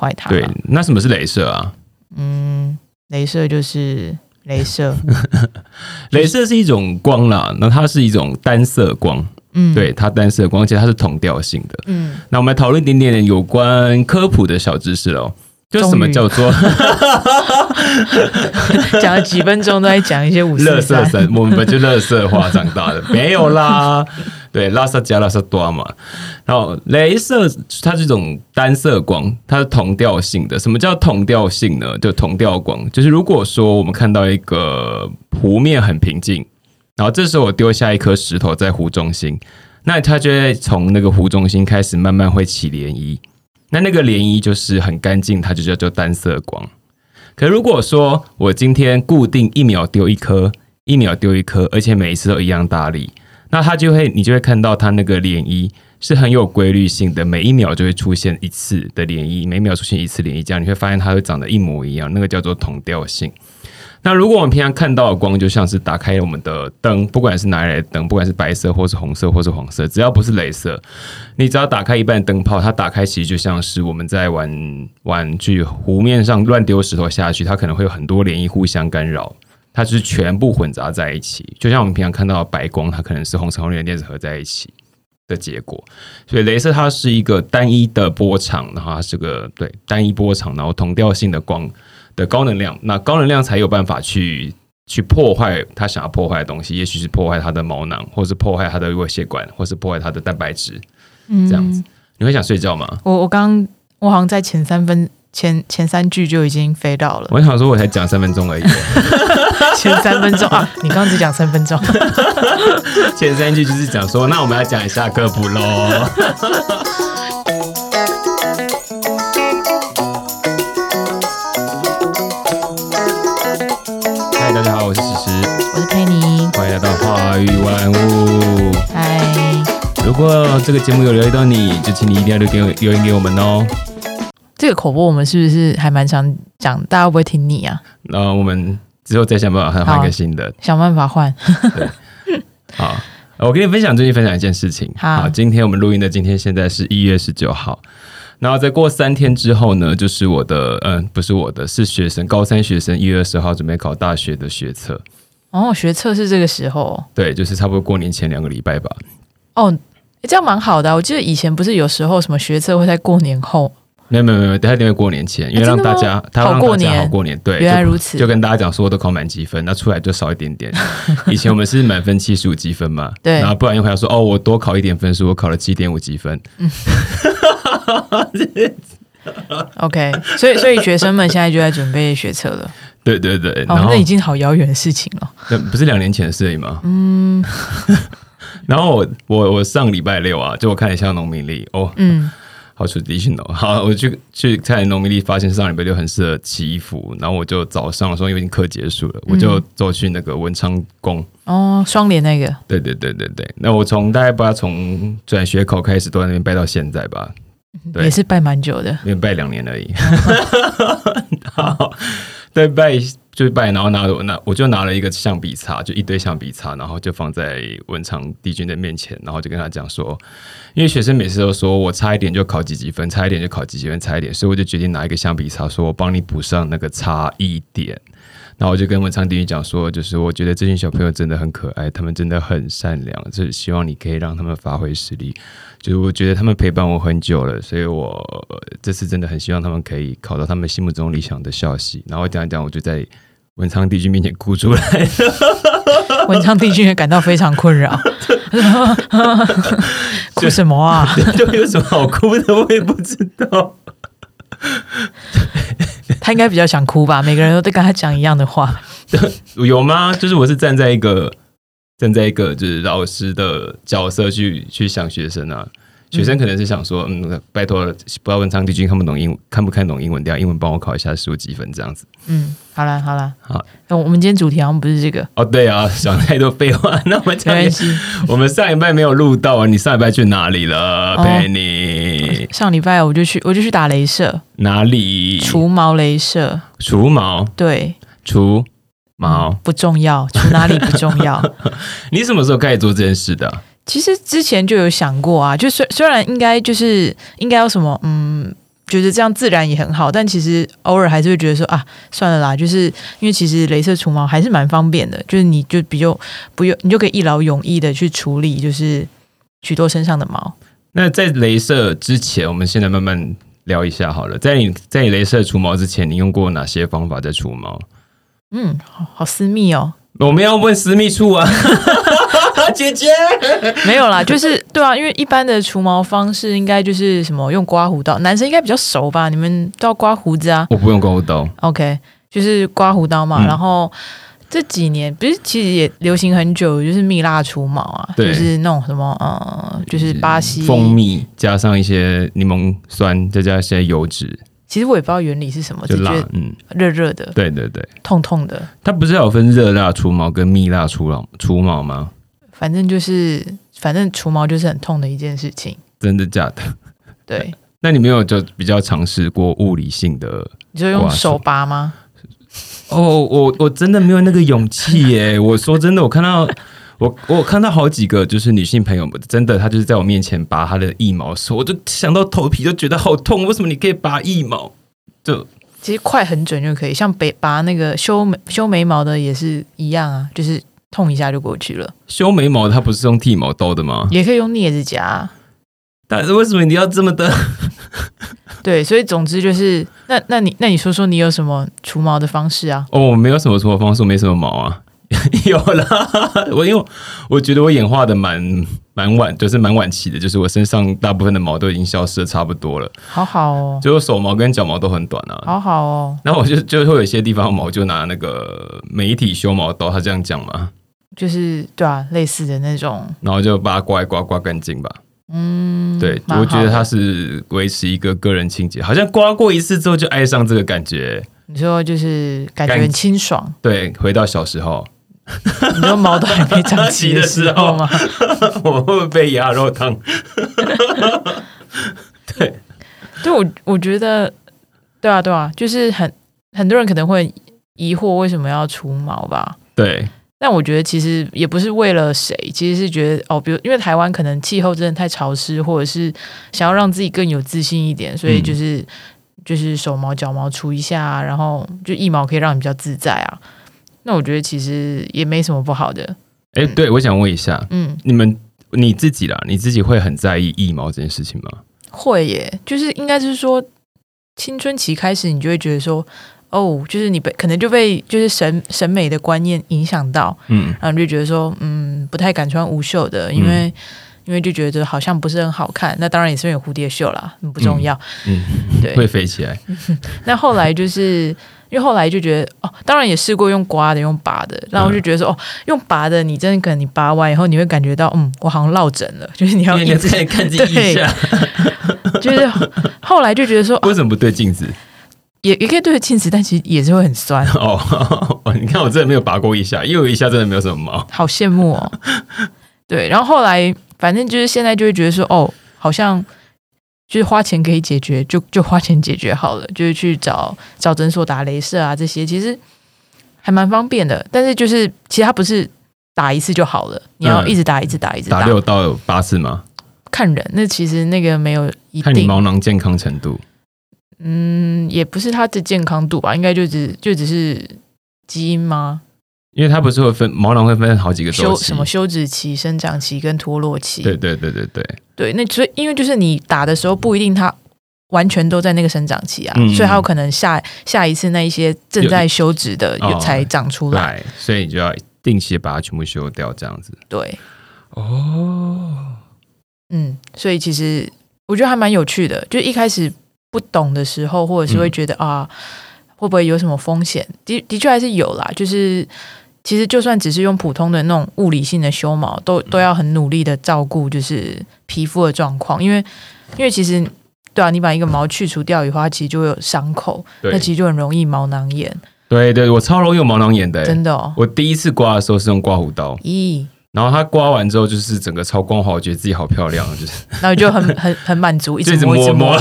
坏它。对，那什么是镭射啊？嗯，镭射就是镭射，镭射是一种光啦，那它是一种单色光，嗯，对，它单色光，而且它是同调性的。嗯，那我们来讨论一点点有关科普的小知识喽。就什么叫做 讲了几分钟都在讲一些五色神？我们本就乐色化长大的，没有啦。对，拉萨加拉萨多嘛。然后，镭射它是一种单色光，它是同调性的。什么叫同调性呢？就同调光，就是如果说我们看到一个湖面很平静，然后这时候我丢下一颗石头在湖中心，那它就会从那个湖中心开始慢慢会起涟漪。那那个涟漪就是很干净，它就叫做单色光。可如果说我今天固定一秒丢一颗，一秒丢一颗，而且每一次都一样大力，那它就会，你就会看到它那个涟漪是很有规律性的，每一秒就会出现一次的涟漪，每秒出现一次涟漪，这样你会发现它会长得一模一样，那个叫做同调性。那如果我们平常看到的光，就像是打开我们的灯，不管是哪里来的灯，不管是白色或是红色或是黄色，只要不是镭射，你只要打开一半灯泡，它打开其实就像是我们在玩玩具湖面上乱丢石头下去，它可能会有很多涟漪互相干扰，它就是全部混杂在一起，就像我们平常看到的白光，它可能是红橙黄绿的电子合在一起的结果。所以镭射它是一个单一的波长，然后它是个对单一波长，然后同调性的光的高能量，那高能量才有办法去。去破坏它想要破坏的东西，也许是破坏它的毛囊，或是破坏它的微血管，或是破坏它的蛋白质，嗯这样子。你会想睡觉吗？我我刚我好像在前三分前前三句就已经飞到了，我想说，我才讲三分钟而已，前三分钟啊，你刚刚只讲三分钟，前三句就是讲说，那我们要讲一下科普喽。嗨，大家好，我是石石，我是佩妮，欢迎来到华语万物。嗨，如果这个节目有留意到你，就请你一定要留给我留言给我们哦。这个口播我们是不是还蛮常讲？大家会不会听你啊？那我们之后再想办法换一个新的。想办法换。好，呃我跟你分享最近分享一件事情。好今天我们录音的今天现在是一月十九号，然后再过三天之后呢，就是我的，嗯、不是我的，是学生高三学生一月二十号准备考大学的学测，哦，学测是这个时候对，就是差不多过年前两个礼拜吧。哦，诶这样蛮好的啊、我记得以前不是有时候什么学测会在过年后，没有没有没有，他一定会过年前，因为让大家他让大家好过年好过年，对，原来如此就跟大家讲说我都考满积分，那出来就少一点点。以前我们是满分七十五积分嘛，对然后不然又回来说哦，我多考一点分数，我考了七点五积分，OK，所以所以学生们现在就在准备学测了。对对对，哦然，后那已经好遥远的事情了。那不是两年前的事而已吗？嗯。然后我我我上礼拜六啊，就我看了一下农民历哦，嗯，好 traditional。好，我去去看农民历，发现上礼拜六很适合祈衣服，然后我就早上的时候因为已经课结束了，我就走去那个文昌宫。哦，双联那个，对对对对对，那我从大概不知道从转学口开始都在那边拜到现在吧，对也是拜蛮久的。因为拜两年而已。好，对拜就是拜，然后拿我拿我就拿了一个橡皮擦，就一堆橡皮擦，然后就放在文昌帝君的面前，然后就跟他讲说，因为学生每次都说我差一点就考几几分，差一点就考几几分，差一点，所以我就决定拿一个橡皮擦，说我帮你补上那个差一点。然后我就跟文昌帝君讲说，就是我觉得这群小朋友真的很可爱，他们真的很善良，就是希望你可以让他们发挥实力。就是我觉得他们陪伴我很久了，所以我呃这次真的很希望他们可以考到他们心目中理想的校系。然后讲一讲，我就在文昌帝君面前哭出来。文昌帝君也感到非常困扰，哭什么啊？就有什么好哭的，我也不知道。他应该比较想哭吧？每个人都在跟他讲一样的话。有吗？就是我是站在一个站在一个就是老师的角色去去想学生啊。学生可能是想说，嗯，拜托，不知道文昌帝君看不懂英文，看不看懂英文？等下英文帮我考一下十五几分这样子。嗯，好了好了，好，那我们今天主题好像不是这个，哦，对啊，讲太多废话。那我们没讲关系。我们上一拜没有录到啊，你上一拜去哪里了，哦佩妮？上礼拜我就去，我就去打镭射，哪里？除毛镭射。除毛，对，除毛。不重要，除哪里不重要。你什么时候开始做这件事的啊？其实之前就有想过啊，就虽虽然应该就是应该要什么嗯觉得这样自然也很好，但其实偶尔还是会觉得说啊，算了啦，就是因为其实镭射除毛还是蛮方便的，就是你就比较不用，你就可以一劳永逸的去处理，就是许多身上的毛。那在镭射之前，我们现在慢慢聊一下好了。在你在你镭射除毛之前，你用过哪些方法在除毛？嗯，好好私密哦。我们要问私密处啊，姐姐没有啦，就是对啊，因为一般的除毛方式应该就是什么用刮胡刀，男生应该比较熟吧？你们都要刮胡子啊？我不用刮胡刀，OK，就是刮胡刀嘛。嗯然后这几年不是其实也流行很久，就是蜜蜡除毛啊，就是那种什么呃，就是巴西蜂。蜜加上一些柠檬酸，再加一些油脂，其实我也不知道原理是什么，就得。嗯，热热的、对对对，痛痛的，它不是有分热蜡除毛跟蜜蜡除毛除毛吗？反正就是反正除毛就是很痛的一件事情。真的假的？对，那你没有就比较尝试过物理性的？你就用手拔吗？哦，我我真的没有那个勇气耶！我说真的，我看到我我看到好几个就是女性朋友们，真的她就是在我面前拔她的腋毛的时候，我就想到头皮就觉得好痛。为什么你可以拔腋毛？就其实快很准就可以，像北拔那个修眉修眉毛的也是一样啊，就是痛一下就过去了。修眉毛，它不是用剃毛刀的吗？也可以用镊子夹啊、但是为什么你要这么的？对，所以总之就是，那那你那你说说你有什么除毛的方式啊？哦，我没有什么除毛方式，我没什么毛啊。有啦，我因为我觉得我演化的蛮蛮晚，就是蛮晚期的，就是我身上大部分的毛都已经消失的差不多了，好好哦，就我手毛跟脚毛都很短啊。好好哦，然后我就就会有一些地方毛就拿那个媒体修毛刀，他这样讲嘛，就是对啊，类似的那种，然后就把它刮一刮，刮干净吧。嗯，对，我觉得它是维持一个个人清洁，好像刮过一次之后就爱上这个感觉。你说就是感觉很清爽，对，回到小时候，你说毛都还没长齐的时候吗？我会被鸭肉烫？对我我觉得，对啊对啊，就是很很多人可能会疑惑为什么要除毛吧。对，但我觉得其实也不是为了谁，其实是觉得哦，比如因为台湾可能气候真的太潮湿，或者是想要让自己更有自信一点，所以就是、就是手毛、脚毛除一下啊，然后就一毛可以让你比较自在啊。那我觉得其实也没什么不好的，哎，对，我想问一下，嗯，你们你自己啦，你自己会很在意腋毛这件事情吗？会耶，就是应该是说青春期开始，你就会觉得说。哦，就是你被可能就被就是审审美的观念影响到，嗯，然后你就觉得说，嗯，不太敢穿无袖的，因为、因为就觉得好像不是很好看。那当然也是因为有蝴蝶袖啦，不重要。嗯，对会飞起来。那后来就是因为后来就觉得，哦，当然也试过用刮的，用拔的，然后我就觉得说，哦，用拔的，你真的可能你拔完以后，你会感觉到，嗯，我好像落枕了，就是你要一直因为你再看自己一下，就是后来就觉得说，哦为什么不对镜子？也也可以对着镜子，但其实也是会很酸，哦，你看我真的没有拔过一下，因为我一下真的没有什么毛。好羡慕哦。对，然后后来反正就是现在就会觉得说，哦，好像就是花钱可以解决，就就花钱解决好了，就是去找找诊所打镭射啊这些，其实还蛮方便的。但是就是其实它不是打一次就好了，你要嗯一直打，一直打，一直打六到八次吗？看人，那其实那个没有一定看你定，毛囊健康程度。嗯，也不是它的健康度吧，应该就只就只是基因吗？因为它不是会分毛囊会分好几个周期，休什么休止期、生长期跟脱落期。对对对对对，对，那所以因为就是你打的时候不一定它完全都在那个生长期啊，嗯所以它有可能下下一次那一些正在休止的有有才长出来。对，所以你就要定期把它全部修掉，这样子。对，哦，嗯，所以其实我觉得还蛮有趣的。就一开始不懂的时候，或者是会觉得、啊，会不会有什么风险？的的确还是有啦。就是其实就算只是用普通的那种物理性的修毛，都都要很努力的照顾，就是皮肤的状况，因为因为其实。对啊，你把一个毛去除掉以后，它其实就会有伤口，那其实就很容易毛囊炎，对对，我超容易有毛囊炎的欸。真的哦。我第一次刮的时候是用刮胡刀，咦，然后它刮完之后就是整个超光滑，我觉得自己好漂亮，就是然后就很很很满足，一直直摸，一直摸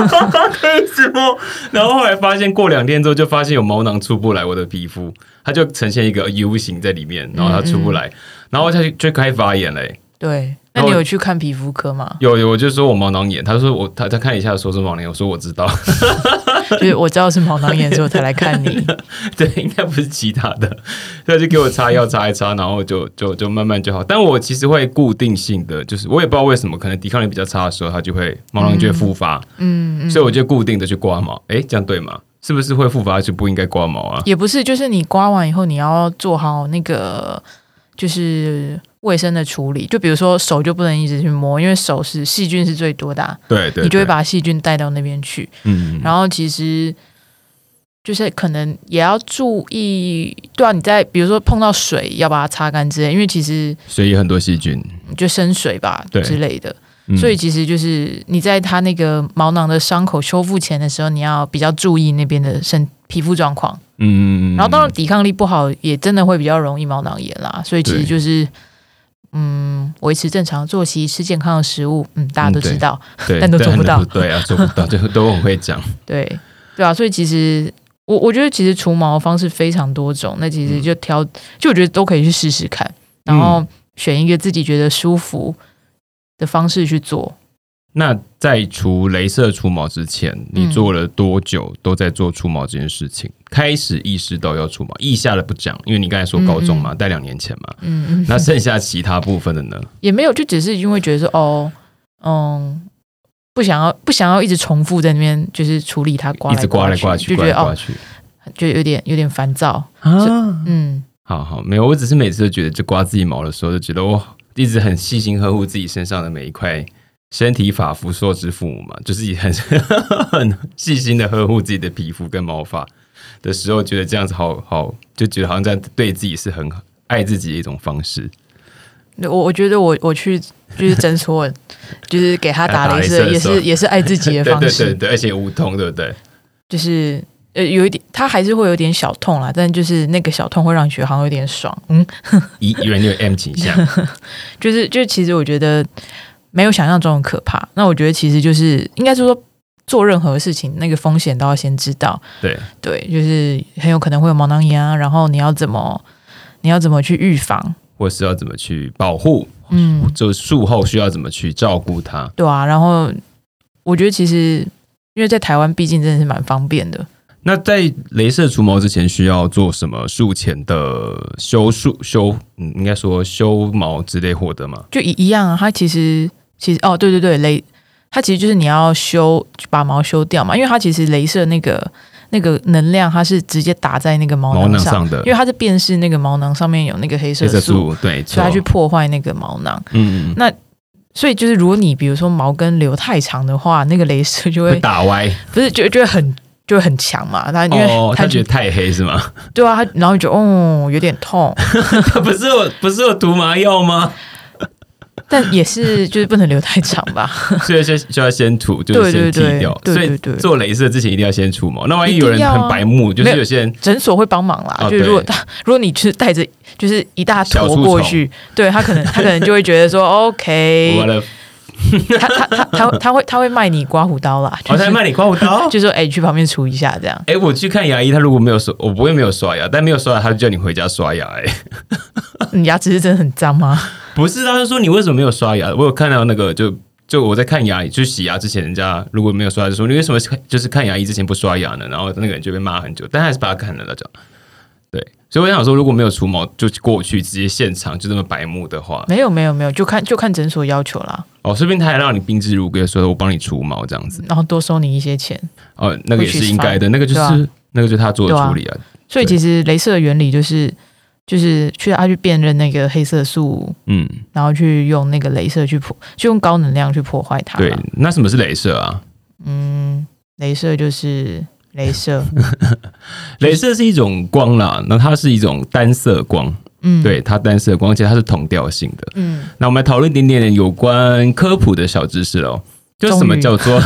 直播。然后后来发现过两天之后，就发现有毛囊出不来，我的皮肤它就呈现一个 U 型在里面，然后它出不来，然后它就就开始发炎嘞。对，那你有去看皮肤科吗？有有，我就说我毛囊炎，他说我他他看一下说是毛囊炎，我说我知道，就是我知道是毛囊炎之后才来看你。对，应该不是其他的，他就给我擦药擦一擦，然后就就就慢慢就好。但我其实会固定性的，就是我也不知道为什么，可能抵抗力比较差的时候，它就会毛囊炎就会复发，嗯，所以我就固定的去刮毛。哎，这样对吗？是不是会复发就不应该刮毛啊？也不是，就是你刮完以后，你要做好那个就是卫生的处理。就比如说手就不能一直去摸，因为手是细菌是最多的，对对，你就会把细菌带到那边去。嗯，然后其实就是可能也要注意，对啊，你在比如说碰到水要把它擦干之类，因为其实水有很多细菌，就生水吧之类的。所以其实就是你在它那个毛囊的伤口修复前的时候，你要比较注意那边的身皮肤状况。嗯，然后当然抵抗力不好，也真的会比较容易毛囊炎啦。所以其实就是嗯，维持正常作息，吃健康的食物。嗯，大家都知道，但都做不到。对啊，做不到，就都很会讲。对对啊，所以其实我我觉得其实除毛的方式非常多种，那其实就挑，就我觉得都可以去试试看，然后选一个自己觉得舒服。的方式去做。那在除镭射除毛之前，你做了多久都在做除毛这件事情？开始意识到要除毛，意下的不讲，因为你刚才说高中嘛，在两年前嘛。嗯嗯。那剩下其他部分的呢？也没有，就只是因为觉得说，哦，嗯，不想要，不想要一直重复在那边，就是处理它刮，一直刮来刮去，就觉得哦，就有点有点烦躁啊。嗯，好好，没有，我只是每次都觉得，就刮自己毛的时候，就觉得我。一直很细心呵护自己身上的每一块身体发肤受之父母嘛，就是很 很细心的呵护自己的皮肤跟毛发的时候，觉得这样子好好，就觉得好像在对自己是很爱自己的一种方式。我我觉得我我去就是诊所，就是给他打镭射，也是也是爱自己的方式，对对对，而且无痛，对不对？就是。呃，有一点，他还是会有点小痛啦，但就是那个小痛会让你觉得好像有点爽。嗯，一人有 M 倾向，就是就其实我觉得没有想象中的可怕。那我觉得其实就是应该是说做任何事情那个风险都要先知道。对对，就是很有可能会有毛囊炎啊，然后你要怎么你要怎么去预防，或是要怎么去保护？嗯，就术后需要怎么去照顾它？对啊，然后我觉得其实因为在台湾毕竟真的是蛮方便的。那在镭射除毛之前需要做什么术前的修术修？嗯，应该说修毛之类获得吗？就一一样啊，它其实其实哦，对对对，镭它其实就是你要修把毛修掉嘛，因为它其实镭射那个那个能量，它是直接打在那个毛囊上的，因为它是辨识那个毛囊上面有那个黑色素，对，所以它去破坏那个毛囊。嗯嗯，那所以就是如果你比如说毛根留太长的话，那个镭射就会打歪，不是就就会很。就很强嘛，他因为他觉得太黑是吗？对啊，他然后就哦有点痛，不是我不是有涂麻药吗？但也是就是不能留太长吧，所以先就要先涂，就是先剃掉。所以做镭射之前一定要先除毛。那万一有人很白目，就是有些人诊所会帮忙啦。就如果他 如果你是带着就是一大坨过去，对他可能他可能就会觉得说 OK。他他他他他会他会卖你刮胡刀啦，他会卖你刮胡刀，就说哎去旁边除一下这样。哎，我去看牙医，他如果没有刷，我不会没有刷牙，但没有刷牙，他就叫你回家刷牙。哎，你牙齿是真的很脏吗？不是，他是说你为什么没有刷牙？我有看到那个，就就我在看牙，就洗牙之前，人家如果没有刷牙，就说你为什么就是看牙医之前不刷牙呢？然后那个人就被骂很久，但还是把他看了那种。对，所以我想说，如果没有除毛就过去直接现场就这么白目的话，没有没有没有，就看就看诊所要求啦。哦，顺便他还让你宾至如归，说我帮你除毛这样子，然后多收你一些钱。哦，那个也是应该的，那个就是那个就是他做的处理啊。所以其实镭射的原理就是就是去他去辨认那个黑色素，嗯，然后去用那个镭射去破，就用高能量去破坏它。对，那什么是镭射啊？嗯，镭射就是。镭射，镭射是一种光啦，那它是一种单色光，嗯，对，它单色光，而且它是同调性的，嗯，那我们来讨论一点点有关科普的小知识哦，就什么叫做，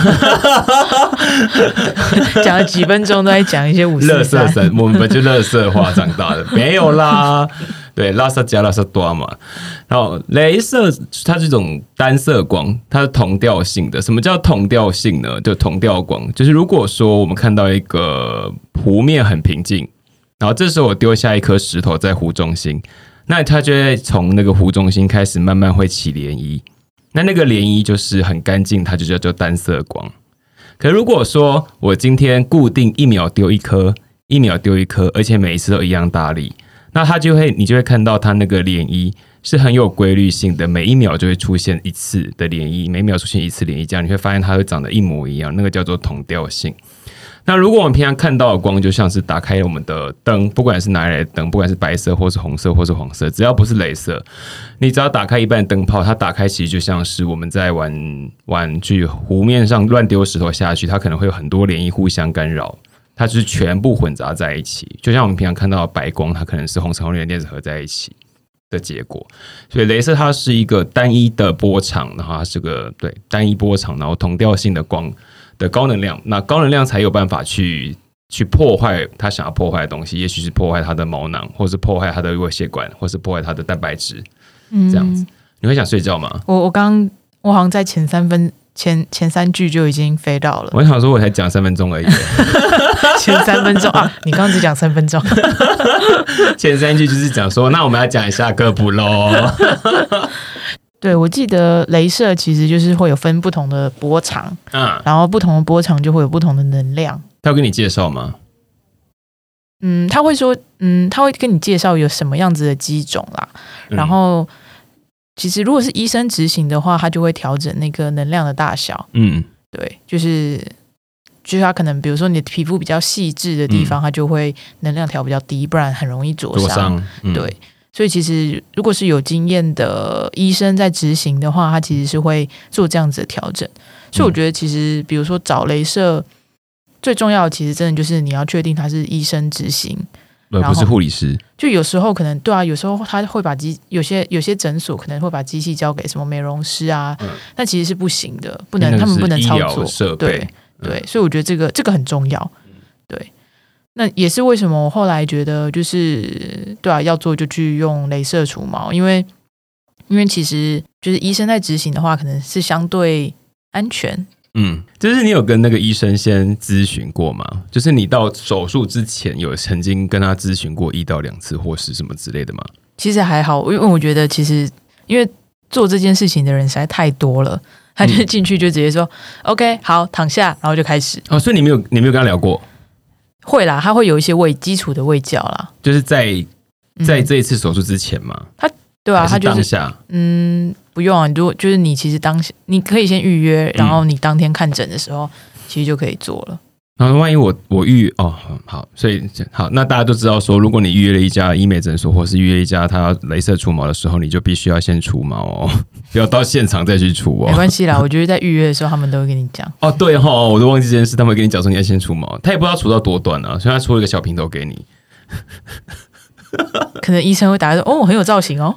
讲了几分钟都在讲一些五色神，我们就乐色化长大的，没有啦。对，拉萨加拉萨多嘛，然后镭射它是一种单色光，它是同调性的。什么叫同调性呢？就同调光，就是如果说我们看到一个湖面很平静，然后这时候我丢下一颗石头在湖中心，那它就会从那个湖中心开始慢慢会起涟漪，那那个涟漪就是很干净，它就叫做单色光。可如果说我今天固定一秒丢一颗，一秒丢一颗，而且每一次都一样大力，那它就会，你就会看到它那个涟漪是很有规律性的，每一秒就会出现一次的涟漪，每秒出现一次涟漪，这样你会发现它会长得一模一样，那个叫做同调性。那如果我们平常看到的光，就像是打开我们的灯，不管是哪来的灯，不管是白色或是红色或是黄色，只要不是镭射，你只要打开一半灯泡，它打开其实就像是我们在玩玩具湖面上乱丢石头下去，它可能会有很多涟漪互相干扰，它就是全部混杂在一起，就像我们平常看到的白光，它可能是红橙黄绿的电子合在一起的结果。所以镭射它是一个单一的波长，然后它是个对单一波长，然后同调性的光。的高能量，那高能量才有办法去去破坏他想要破坏的东西，也许是破坏他的毛囊，或是破坏他的微血管，或是破坏他的蛋白质，这样子。你会想睡觉吗？我我刚我好像在前三分前前三句就已经飞到了。我想说，我才讲三分钟而已。前三分钟啊，你刚刚只讲三分钟。前三句就是讲说，那我们要讲一下科普喽。对，我记得镭射其实就是会有分不同的波长，嗯，然后不同的波长就会有不同的能量。他会跟你介绍吗？嗯，他会说，嗯，他会跟你介绍有什么样子的机种啦。然后，其实如果是医生执行的话，他就会调整那个能量的大小。嗯，对，就是就是他可能比如说你的皮肤比较细致的地方，他就会能量调比较低，不然很容易灼伤。对。所以其实，如果是有经验的医生在执行的话，他其实是会做这样子的调整。所以我觉得，其实比如说找镭射，最重要的其实真的就是你要确定他是医生执行，而不是护理师。就有时候可能对啊，有时候他会把机有些有些诊所可能会把机器交给什么美容师啊，那其实是不行的，不能他们不能操作。对对，所以我觉得这个这个很重要。对。那也是为什么我后来觉得就是对啊，要做就去用镭射除毛，因为因为其实就是医生在执行的话，可能是相对安全。嗯，就是你有跟那个医生先咨询过吗？就是你到手术之前有曾经跟他咨询过一到两次，或是什么之类的吗？其实还好，因为我觉得其实因为做这件事情的人实在太多了，他就进去就直接说 OK，好躺下，然后就开始。哦，所以你没有你没有跟他聊过。会啦，他会有一些胃基础的胃教啦，就是在在这一次手术之前嘛。他对啊，他当下嗯不用啊，如果就是你其实当下你可以先预约，然后你当天看诊的时候，其实就可以做了。然后万一我我预哦好，所以好那大家都知道说，如果你预约了一家医美诊所，或是预约一家他要镭射除毛的时候，你就必须要先除毛哦，不要到现场再去除哦。没关系啦，我觉得在预约的时候他们都会跟你讲。哦对哈，我都忘记这件事，他们会跟你讲说你要先除毛，他也不知道除到多短啊，所以他出了一个小平头给你。可能医生会打说哦，很有造型哦，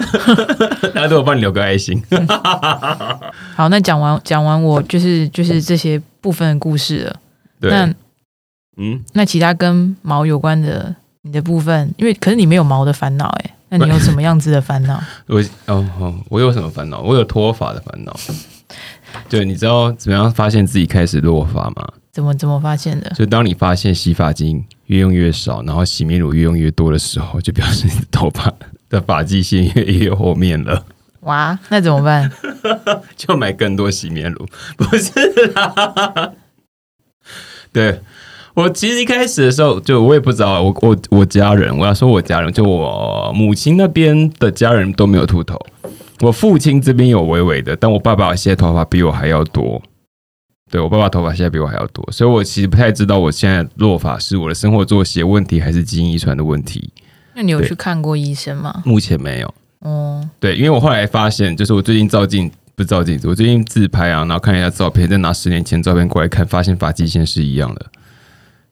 大家都有帮你留个爱心。好，那讲完讲完我就是就是这些部分的故事了，那。嗯，那其他跟毛有关的你的部分，因为可是你没有毛的烦恼哎，那你有什么样子的烦恼？我哦哦，我有什么烦恼？我有脱发的烦恼。对，你知道怎么样发现自己开始落发吗？怎么怎么发现的？就当你发现洗发精越用越少，然后洗面乳越用越多的时候，就表示你的头发的发际线越越后面了。哇，那怎么办？就买更多洗面乳？不是啦，对。我其实一开始的时候，就我也不知道，我我我家人，我要说我家人，就我母亲那边的家人都没有秃头，我父亲这边有微微的，但我爸爸现在头发比我还要多，对我爸爸头发现在比我还要多，所以我其实不太知道我现在落发是我的生活作息问题，还是基因遗传的问题。那你有去看过医生吗？目前没有。哦，对，因为我后来发现，就是我最近照镜不是照镜子，我最近自拍啊，然后看一下照片，再拿十年前照片过来看，发现发际线是一样的。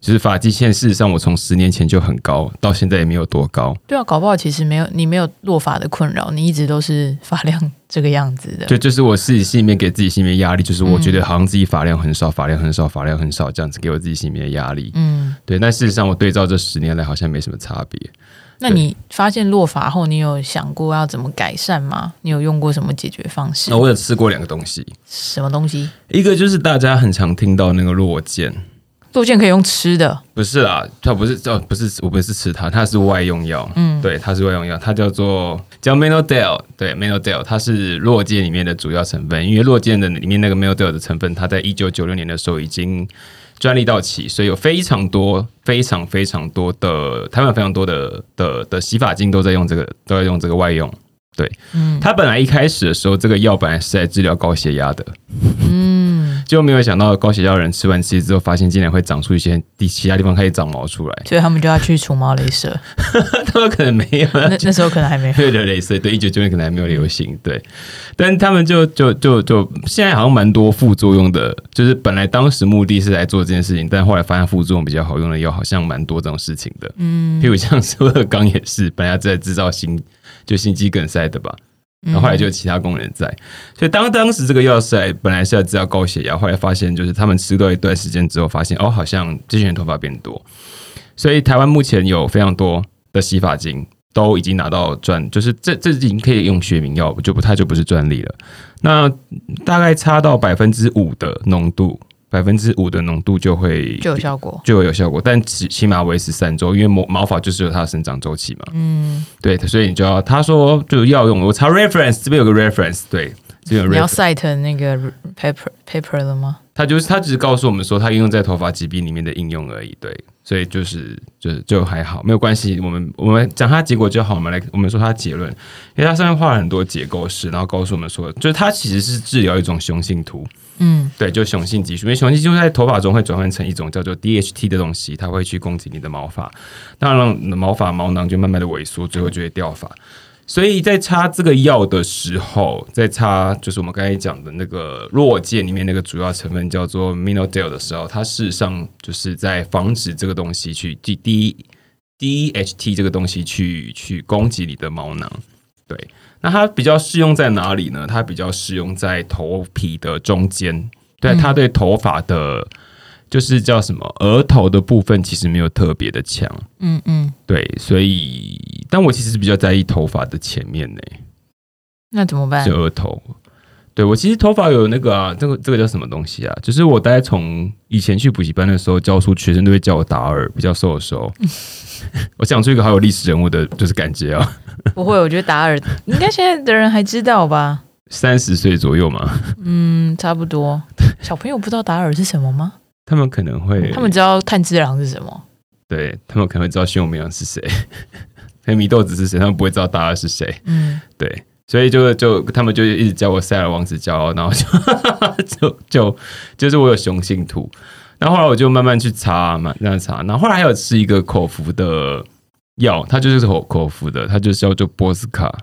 就是发际线，事实上我从十年前就很高，到现在也没有多高。对啊，搞不好其实没有你没有落发的困扰，你一直都是发量这个样子的。就就是我自己心里面给自己心里面压力，就是我觉得好像自己发量很少，发量很少，发量很少这样子给我自己心里面的压力。嗯，对。但事实上我对照这十年来好像没什么差别。那你发现落发后，你有想过要怎么改善吗？你有用过什么解决方式？那我有吃过两个东西。什么东西？一个就是大家很常听到那个落肩。落健可以用吃的，不是啦，它不是哦，不是，我不是吃它，它是外用药。嗯，对，它是外用药，它叫做叫 Menodel，对，Menodel，它是落健里面的主要成分。因为落健的里面那个 Menodel 的成分，它在一九九六年的时候已经专利到期，所以有非常多、非常非常多的台湾非常多的的的洗发精都在用这个，都在用这个外用。对，嗯，它本来一开始的时候，这个药本来是在治疗高血压的，嗯，就没有想到高血压人吃完其实之后，发现竟然会长出一些地其他地方开始长毛出来，所以他们就要去除毛镭射。他们可能没有，那那时候可能还没有。对镭射，对一九九零可能还没有流行，对，但他们就就就就现在好像蛮多副作用的，就是本来当时目的是来做这件事情，但后来发现副作用比较好用的药好像蛮多这种事情的，嗯，譬如像苏乐刚也是，本来在制造心。就心肌梗塞的吧，然后后来就有其他工人在，所以当当时这个药是本来是要治疗高血压，后来发现就是他们吃到一段时间之后，发现哦，好像这些人头发变多，所以台湾目前有非常多的洗发精都已经拿到专，就是这这已经可以用学名药，就不它就不是专利了。那大概差到百分之五的浓度。百分之五的浓度就会就有效果，就会有效果，但起起码维持三周，因为毛毛发就是有它的生长周期嘛。嗯，对，所以你就要他说就要用，我查 reference 这边有个 reference，对，这边你要 cite 那个 paper paper 了吗？他就是他只是告诉我们说他应用在头发疾病里面的应用而已，对，所以就是就是就还好，没有关系。我们我们讲它结果就好，我们来我们说它结论，因为它上面画了很多结构式，然后告诉我们说，就是它其实是治疗一种雄性秃。嗯，对，就雄性激素，因为雄性激素在头发中会转换成一种叫做 DHT 的东西，它会去攻击你的毛发，那让你的毛发毛囊就慢慢的萎缩，最后就会掉发。所以在擦这个药的时候，在擦就是我们刚才讲的那个弱健里面那个主要成分叫做 Minodel 的时候，它事实上就是在防止这个东西去 D D DHT 这个东西去去攻击你的毛囊，对。那它比较适用在哪里呢？它比较适用在头皮的中间，对它对头发的，就是叫什么额头的部分，其实没有特别的强。嗯嗯，对，所以，但我其实比较在意头发的前面呢。那怎么办？就额头。对我其实头发有那个啊，这个这个叫什么东西啊？就是我大概从以前去补习班的时候教书，学生都会叫我达尔，比较瘦的时候。我讲出一个好有历史人物的，就是感觉啊。不会，我觉得达尔应该现在的人还知道吧？三十岁左右嘛。嗯，差不多。小朋友不知道达尔是什么吗？他们可能会，他们知道炭治郎是什么？对他们可能会知道宣武绵羊是谁，黑米豆子是谁，他们不会知道达尔是谁。嗯，对。所以就就他们就一直叫我塞尔王子骄傲，然后就 就就就是我有雄性图，然后后来我就慢慢去查嘛，那样查，然后后来还有吃一个口服的药，它就是口口服的，它就叫做波斯卡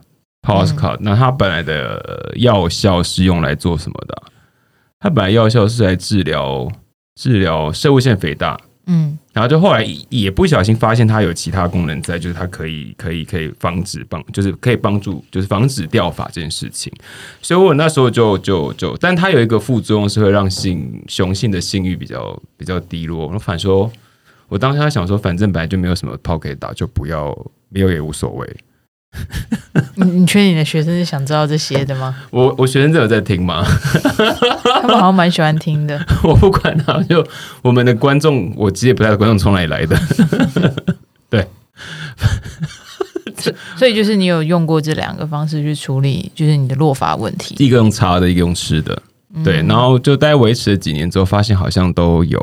p o s 卡。那它本来的药效是用来做什么的？它本来药效是来治疗治疗射物腺肥大。嗯，然后就后来也不小心发现它有其他功能在，就是它可以可以可以防止帮，就是可以帮助，就是防止掉发这件事情。所以我那时候就就就，但它有一个副作用是会让性雄性的性欲比较比较低落。我反说，我当下想说，反正本来就没有什么炮可以打，就不要没有也无所谓。你你确定你的学生是想知道这些的吗？我我学生真有在听吗？他们好像蛮喜欢听的。我不管他，就我们的观众，我其实也不知道观众从哪里来的。对，所以就是你有用过这两个方式去处理，就是你的落发问题。一个用擦的，一个用吃的。对，然后就大概维持了几年之后，发现好像都有，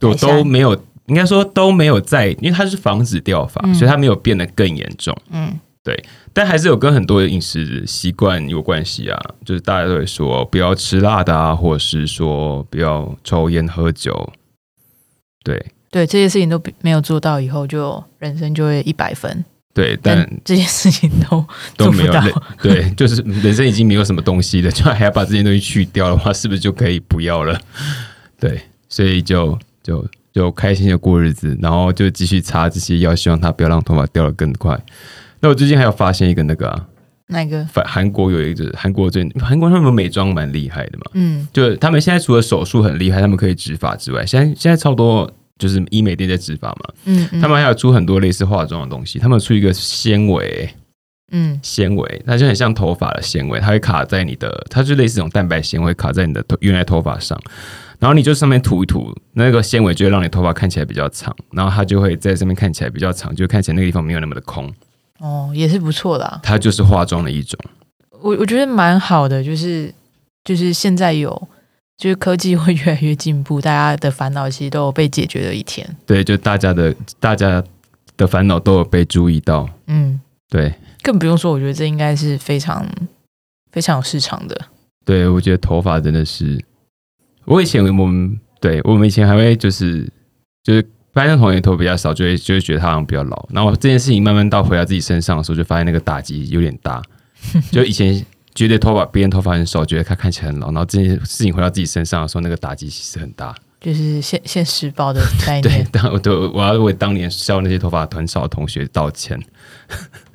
都都没有，应该说都没有在，因为它是防止掉发，所以它没有变得更严重。嗯。对，但还是有跟很多的饮食习惯有关系啊。就是大家都会说不要吃辣的啊，或者是说不要抽烟喝酒。对对，这些事情都没有做到以后，就人生就会一百分。对，但这些事情都都没有。对，就是人生已经没有什么东西了，就还要把这些东西去掉的话，是不是就可以不要了？对，所以就就就开心的过日子，然后就继续擦这些药，希望它不要让头发掉的更快。那我最近还有发现一个那个啊，哪个？反韩国有一个韩国最韩国他们美妆蛮厉害的嘛，嗯，就他们现在除了手术很厉害，他们可以植发之外，现在现在超多就是医美店在植发嘛，嗯，他们还有出很多类似化妆的东西，他们出一个纤维，嗯，纤维，它就很像头发的纤维，它会卡在你的，它就类似这种蛋白纤维卡在你的头原来头发上。然后你就上面涂一涂，那个纤维就会让你头发看起来比较长，然后它就会在上面看起来比较长，就看起来那个地方没有那么的空。哦，也是不错的、啊。它就是化妆的一种。我我觉得蛮好的，就是就是现在有，就是科技会越来越进步，大家的烦恼其实都有被解决的一天。对，就大家的大家的烦恼都有被注意到。嗯，对更不用说，我觉得这应该是非常非常有市场的。对，我觉得头发真的是，我以前我们对我们以前还会就是就是班上同学头比较少，就会就会觉得他好像比较老。然后这件事情慢慢到回到自己身上的时候，就发现那个打击有点大。就以前觉得头发别人头发很少，觉得他看起来很老，然后这件事情回到自己身上的时候，那个打击其实很大。就是现现实报的概对念，，当 我对我要为当年笑那些头发很少的同学道歉。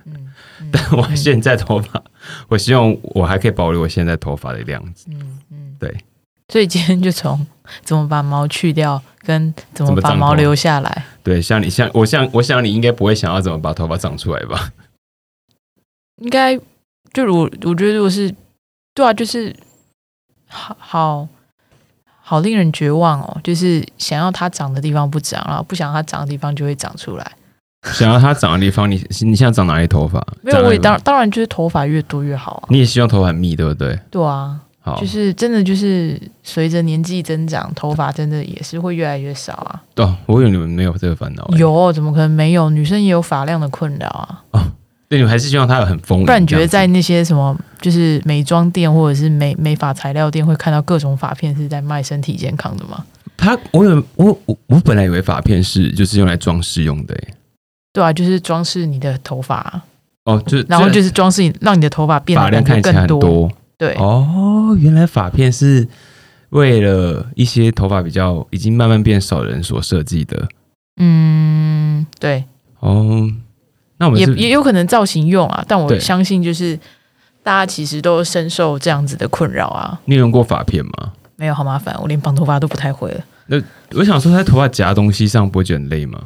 嗯 但我现在头发，我希望我还可以保留我现在头发的样子。嗯嗯，对。所以今天就从怎么把毛去掉，跟怎么把毛留下来。对，像你像我像我想你应该不会想要怎么把头发长出来吧？应该就如我觉得，如果是对啊，就是好好好令人绝望哦。就是想要它长的地方不长，然后不想要它长的地方就会长出来。想要它长的地方，你你现在长哪里头发？没有，我也当当然就是头发越多越好啊。你也希望头发很密，对不对？对啊，好，就是真的就是随着年纪增长，头发真的也是会越来越少啊。哦，我以为你们没有这个烦恼、欸。有，怎么可能没有？女生也有发量的困扰啊。哦对，你们还是希望它有很丰盈。不然你觉得在那些什么，就是美妆店或者是美美发材料店，会看到各种发片是在卖身体健康的吗？子它，我有我我我本来以为发片是就是用来装饰用的、欸，对啊，就是装饰你的头发啊，哦，就是然后就是装饰你，让你的头发变发得量看起来更多。对，哦，原来发片是为了一些头发比较已经慢慢变少的人所设计的。嗯，对，哦，那我们也也有可能造型用啊，但我相信就是大家其实都深受这样子的困扰啊。你有用过发片吗？没有好麻烦，我连绑头发都不太会了。我想说，在头发夹东西上不会觉得很累吗？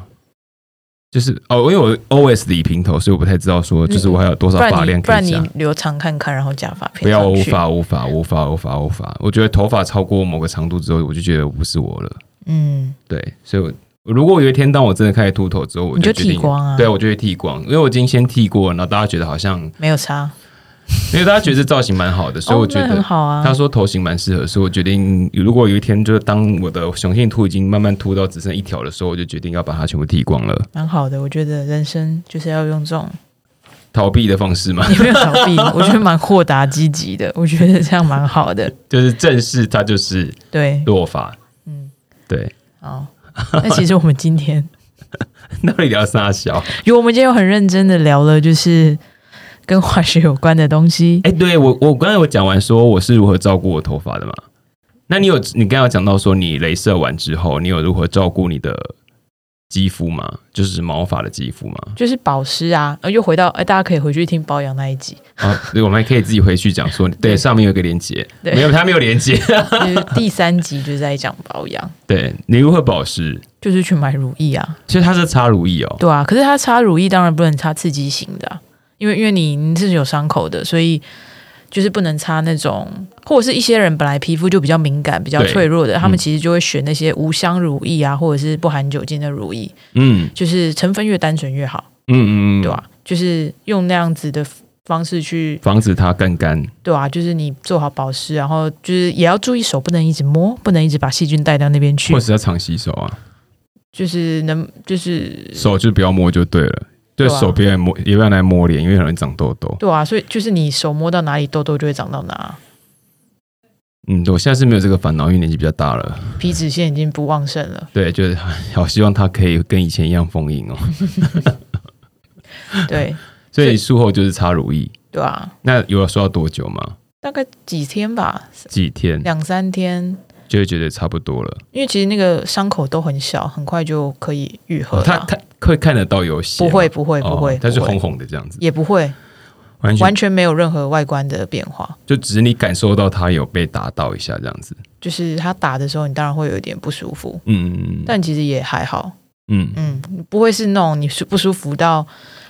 就是哦，因为我 always 理平头，所以我不太知道说，就是我还有多少发量不然你可以夹。留长看看，然后假发片不要，无。法，无法，无法，无法，无法。我觉得头发超过某个长度之后，我就觉得我不是我了。嗯，对，所以我如果有一天当我真的开始秃头之后，我你就剃光啊对，我就会剃光，因为我已经先剃过，然后大家觉得好像，没有差，因为大家觉得这造型蛮好的，所以我觉得很好啊。他说头型蛮适合，所以我决定，如果有一天就是当我的雄性秃已经慢慢秃到只剩一条的时候，我就决定要把它全部剃光了，蛮好的，我觉得人生就是要用这种 逃避的方式嘛，也没有逃避，我觉得蛮豁达积极的，我觉得这样蛮好的。就是正视它就是对，落发，嗯，对，好。那其实我们今天，那里聊啥小？因为我们今天有很认真的聊了，就是跟化学有关的东西。哎、对我我刚才我讲完说我是如何照顾我头发的嘛，那你有你刚才有讲到说你镭射完之后，你有如何照顾你的肌肤吗？就是毛发的肌肤吗？就是保湿啊，呃又回到哎，大家可以回去听保养那一集，啊，对，我们还可以自己回去讲说，对，上面有一个连接，对没有，它没有连接。就是第三集就是在讲保养，对你如何保湿？就是去买乳液啊，其实它是擦乳液哦，对啊。可是它擦乳液当然不能擦刺激型的啊、因为因为你你是有伤口的，所以就是不能擦那种，或者是一些人本来皮肤就比较敏感、比较脆弱的，他们嗯其实就会选那些无香乳液啊，或者是不含酒精的乳液，嗯就是成分越单纯越好，嗯嗯嗯，对吧、就是用那样子的方式去，防止它更干。对啊，就是你做好保湿，然后就是也要注意手不能一直摸，不能一直把细菌带到那边去或，是要常洗手啊，就是能就是手就不要摸就对了。对手不要摸，也不要来摸脸，因为很容易长痘痘。对啊，所以就是你手摸到哪里，痘痘就会长到哪，嗯，我现在是没有这个烦恼，因为年纪比较大了。皮脂腺已经不旺盛了。对，就是好希望它可以跟以前一样丰盈哦。对 所以术后就是擦乳液。对啊，那有要说要多久吗？大概几天吧，几天两三天。就会觉得差不多了。因为其实那个伤口都很小，很快就可以愈合哦、了。它它会看得到有血？不会不会不会，哦它是红红的这样子，也不会，完全完全没有任何外观的变化。就只是你感受到它有被打到一下这样子。就是它打的时候，你当然会有一点不舒服，嗯但其实也还好。嗯，嗯，不会是那种你是不舒服到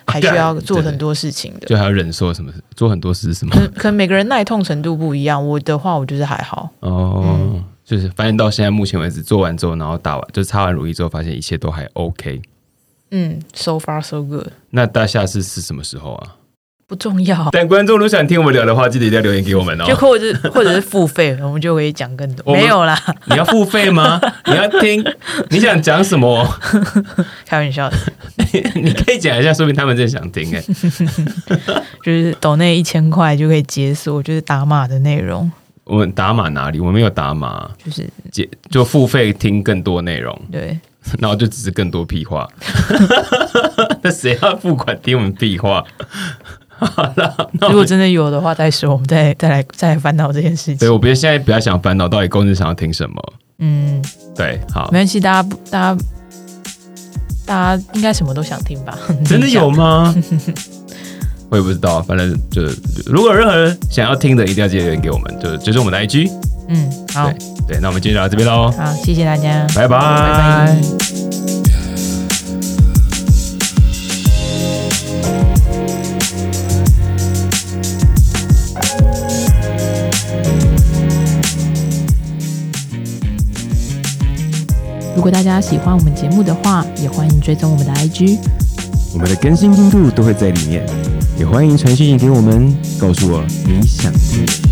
还需要做很多事情的。就还要忍受什么做很多事是什么可？能可能每个人耐痛程度不一样，我的话我就是还好。哦，就是反正到现在目前为止做完之后，然后打完就擦完乳液之后，发现一切都还 OK。嗯，so far so good，那大下次是什么时候啊？不重要。但观众如果想听我们聊的话，记得一定要留言给我们哦。就或者是或者是付费，我们就可以讲更多。没有啦，你要付费吗？你要听？你想讲什么？开玩笑的，你可以讲一下，说明他们真的想听哎。就是抖那一千块就可以解锁，就是打码的内容，我们打码哪里？我们没有打码，就是解就付费听更多内容，对，然后就只是更多屁话。那谁要付款听我们屁话？好了，如果真的有的话再说，我们再再来再来烦恼这件事情。对我别现在比较想烦恼，到底公司想要听什么？嗯，对，好没，关系，大家大家大家应该什么都想听吧？真的有吗？我也不知道，反正就是如果有任何人想要听的，一定要记得留言给我们，就追踪我们的 IG。嗯，好对对，那我们今天就到这边喽，好，谢谢大家，拜拜拜拜。如果大家喜欢我们节目的话，也欢迎追踪我们的 IG。我们的更新进度都会在里面，也欢迎传讯息给我们，告诉我你想听。